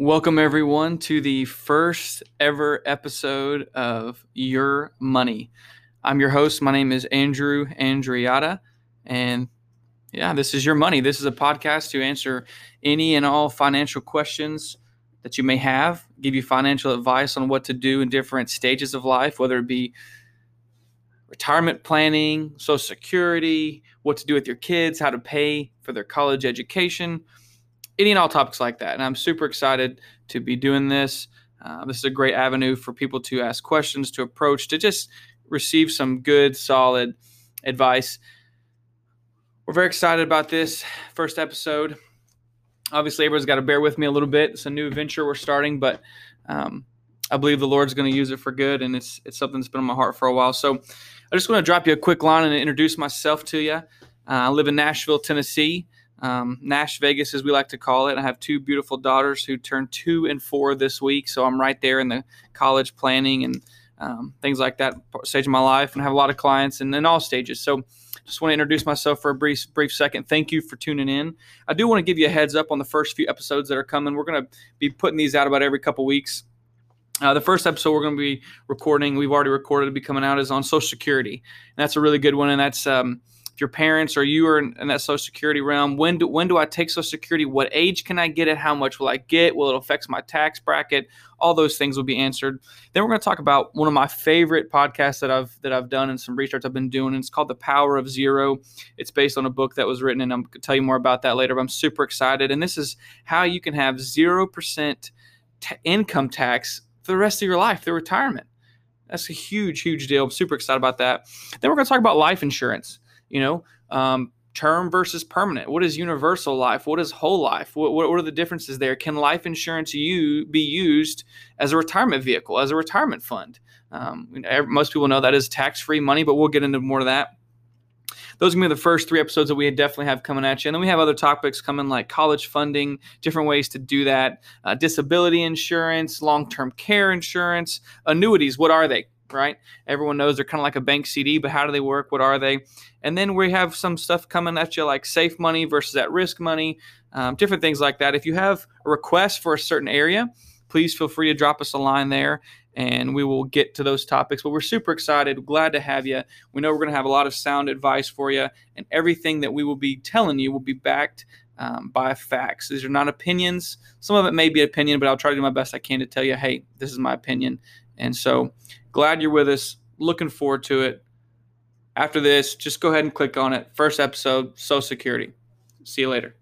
Welcome, everyone, to the first ever episode of Your Money. I'm your host. My name is Andrew Andriata. And yeah, this is Your Money. This is a podcast to answer any and all financial questions that you may have, give you financial advice on what to do in different stages of life, whether it be retirement planning, Social Security, what to do with your kids, how to pay for their college education any and all topics like that. And I'm super excited to be doing this. Uh, this is a great avenue for people to ask questions, to approach, to just receive some good, solid advice. We're very excited about this first episode. Obviously, everyone's got to bear with me a little bit. It's a new venture we're starting, but um, I believe the Lord's going to use it for good, and it's it's something that's been on my heart for a while. So, I just want to drop you a quick line and introduce myself to you. Uh, I live in Nashville, Tennessee um, Nash Vegas, as we like to call it. I have two beautiful daughters who turned two and four this week, so I'm right there in the college planning and um, things like that stage of my life, and I have a lot of clients and in all stages. So, just want to introduce myself for a brief brief second. Thank you for tuning in. I do want to give you a heads up on the first few episodes that are coming. We're going to be putting these out about every couple weeks. Uh, the first episode we're going to be recording, we've already recorded, to be coming out, is on Social Security. And that's a really good one, and that's um, your parents or you are in, in, that Social Security realm, when do when do I take Social Security? What age can I get it? How much will I get? Will it affect my tax bracket? All those things will be answered. Then we're going to talk about one of my favorite podcasts that I've that I've done and some research I've been doing. And it's called The Power of Zero. It's based on a book that was written, and I'm going to tell you more about that later. But I'm super excited. And this is how you can have zero percent t- income tax for the rest of your life, the retirement. That's a huge, huge deal. I'm super excited about that. Then we're going to talk about life insurance you know um, term versus permanent what is universal life what is whole life what, what, are the differences there can life insurance you be used as a retirement vehicle as a retirement fund um, most people know that is tax-free money but we'll get into more of that those are going to be the first three episodes that we definitely have coming at you. And then we have other topics coming like college funding, different ways to do that, uh, disability insurance, long term care insurance, annuities. What are they? Right? Everyone knows they're kind of like a bank CD, but how do they work? What are they? And then we have some stuff coming at you like safe money versus at risk money, um, different things like that. If you have a request for a certain area, please feel free to drop us a line there and we will get to those topics. But we're super excited, glad to have you. We know we're going to have a lot of sound advice for you, and everything that we will be telling you will be backed um, by facts. These are not opinions. Some of it may be opinion, but I'll try to do my best I can to tell you, hey, this is my opinion. And so Glad you're with us. Looking forward to it. After this, just go ahead and click on it. First episode, Social Security. See you later.